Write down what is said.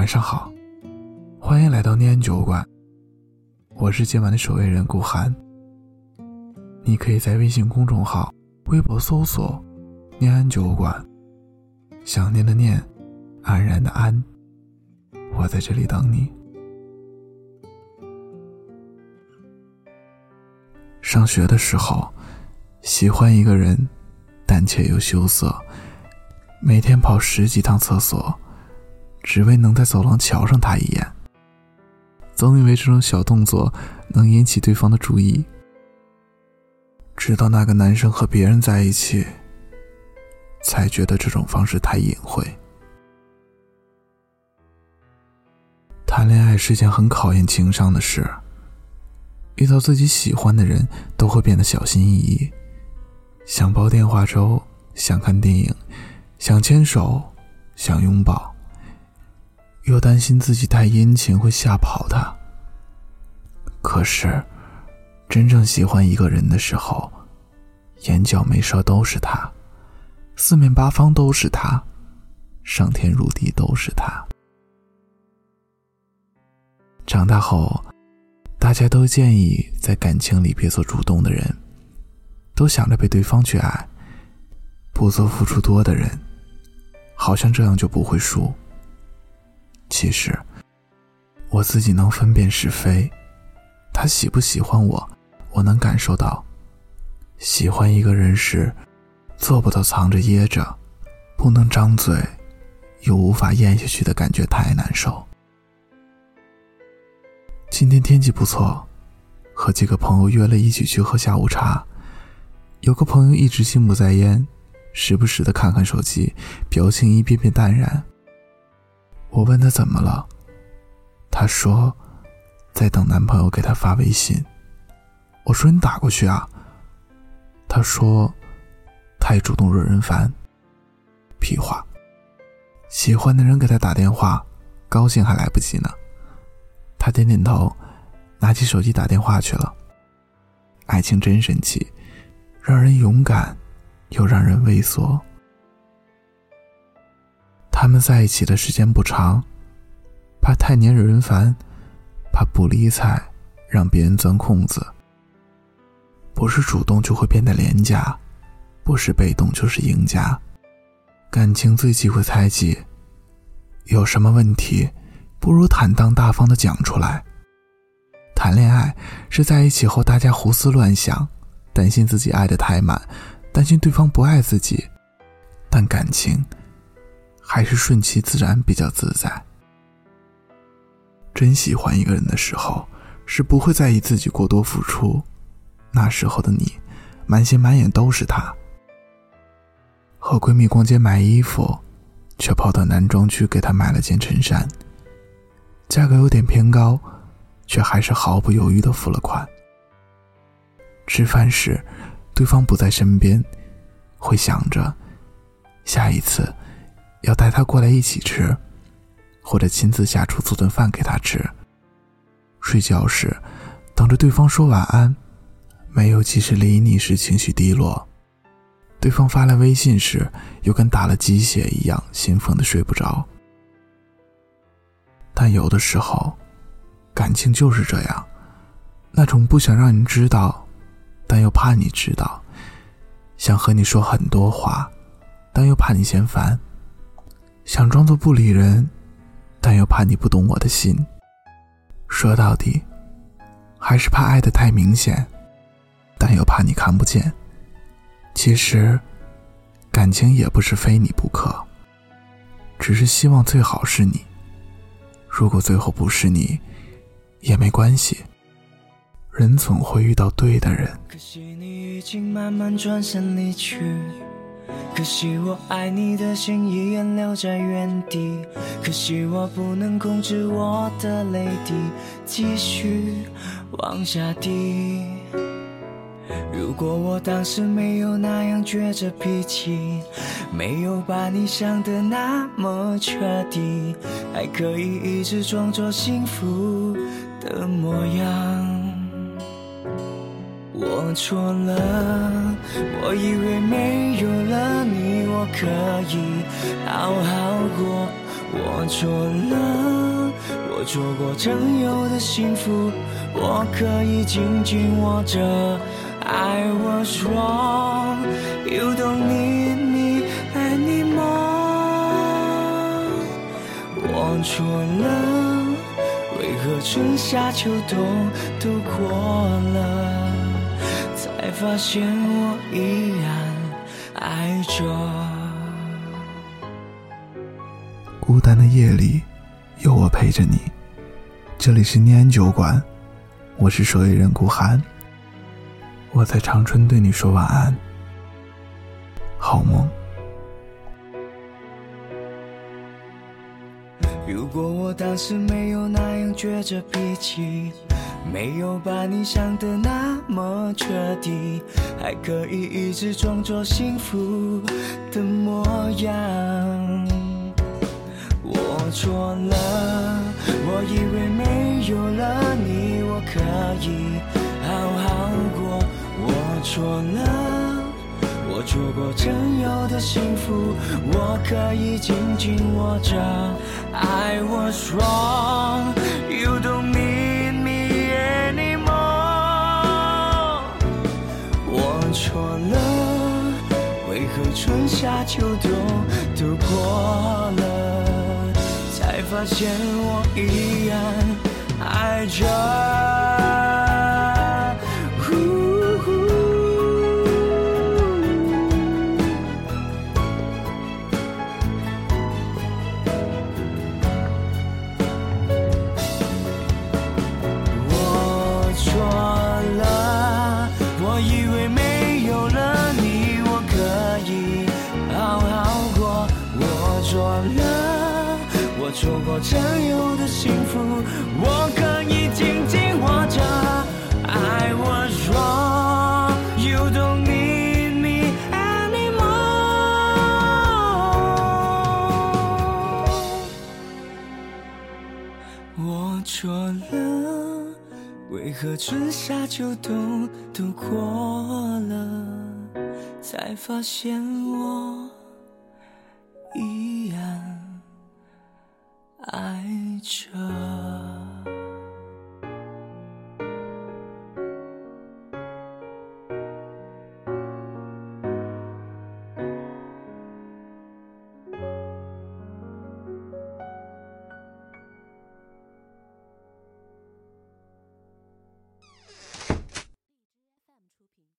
晚上好，欢迎来到念安酒馆。我是今晚的守夜人顾寒。你可以在微信公众号、微博搜索“念安酒馆”，想念的念，安然的安。我在这里等你。上学的时候，喜欢一个人，胆怯又羞涩，每天跑十几趟厕所。只为能在走廊瞧上他一眼，总以为这种小动作能引起对方的注意。直到那个男生和别人在一起，才觉得这种方式太隐晦。谈恋爱是件很考验情商的事，遇到自己喜欢的人都会变得小心翼翼，想煲电话粥，想看电影，想牵手，想拥抱。又担心自己太殷勤会吓跑他。可是，真正喜欢一个人的时候，眼角眉梢都是他，四面八方都是他，上天入地都是他。长大后，大家都建议在感情里别做主动的人，都想着被对方去爱，不做付出多的人，好像这样就不会输。其实，我自己能分辨是非，他喜不喜欢我，我能感受到。喜欢一个人时，做不到藏着掖着，不能张嘴，又无法咽下去的感觉太难受。今天天气不错，和几个朋友约了一起去喝下午茶。有个朋友一直心不在焉，时不时的看看手机，表情一遍遍淡然。我问他怎么了，他说，在等男朋友给他发微信。我说你打过去啊。他说，太主动惹人烦。屁话，喜欢的人给他打电话，高兴还来不及呢。他点点头，拿起手机打电话去了。爱情真神奇，让人勇敢，又让人畏缩。他们在一起的时间不长，怕太黏惹人烦，怕不理睬让别人钻空子。不是主动就会变得廉价，不是被动就是赢家。感情最忌讳猜忌，有什么问题，不如坦荡大方的讲出来。谈恋爱是在一起后大家胡思乱想，担心自己爱的太满，担心对方不爱自己，但感情。还是顺其自然比较自在。真喜欢一个人的时候，是不会在意自己过多付出。那时候的你，满心满眼都是他。和闺蜜逛街买衣服，却跑到男装区给她买了件衬衫。价格有点偏高，却还是毫不犹豫的付了款。吃饭时，对方不在身边，会想着下一次。要带他过来一起吃，或者亲自下厨做顿饭给他吃。睡觉时，等着对方说晚安，没有及时理你时情绪低落。对方发来微信时，又跟打了鸡血一样兴奋的睡不着。但有的时候，感情就是这样，那种不想让你知道，但又怕你知道，想和你说很多话，但又怕你嫌烦。想装作不理人，但又怕你不懂我的心。说到底，还是怕爱的太明显，但又怕你看不见。其实，感情也不是非你不可，只是希望最好是你。如果最后不是你，也没关系。人总会遇到对的人。可惜你已经慢慢转身离去。可惜我爱你的心依然留在原地，可惜我不能控制我的泪滴继续往下滴。如果我当时没有那样倔着脾气，没有把你想的那么彻底，还可以一直装作幸福的模样。我错了，我以为没，可以好好过。我错了，我错过曾有的幸福，我可以紧紧握着。I was wrong, you don't need me anymore。我错了，为何春夏秋冬都过了，才发现我依然爱着。孤单的夜里，有我陪着你。这里是念安酒馆，我是守夜人顾寒。我在长春对你说晚安，好梦。如果我当时没有那样倔着脾气，没有把你想的那么彻底，还可以一直装作幸福的模样。错了，我以为没有了你，我可以好好过。我错了，我错过曾有的幸福，我可以紧紧握着。I was wrong, you don't need me anymore。我错了，为何春夏秋冬都过了？发现我依然爱着。我错了我以为没有了你我可以好好过。我错了。我错过曾有的幸福，我可以紧紧握着。I was wrong, you don't need me anymore。我错了，为何春夏秋冬都过了，才发现我。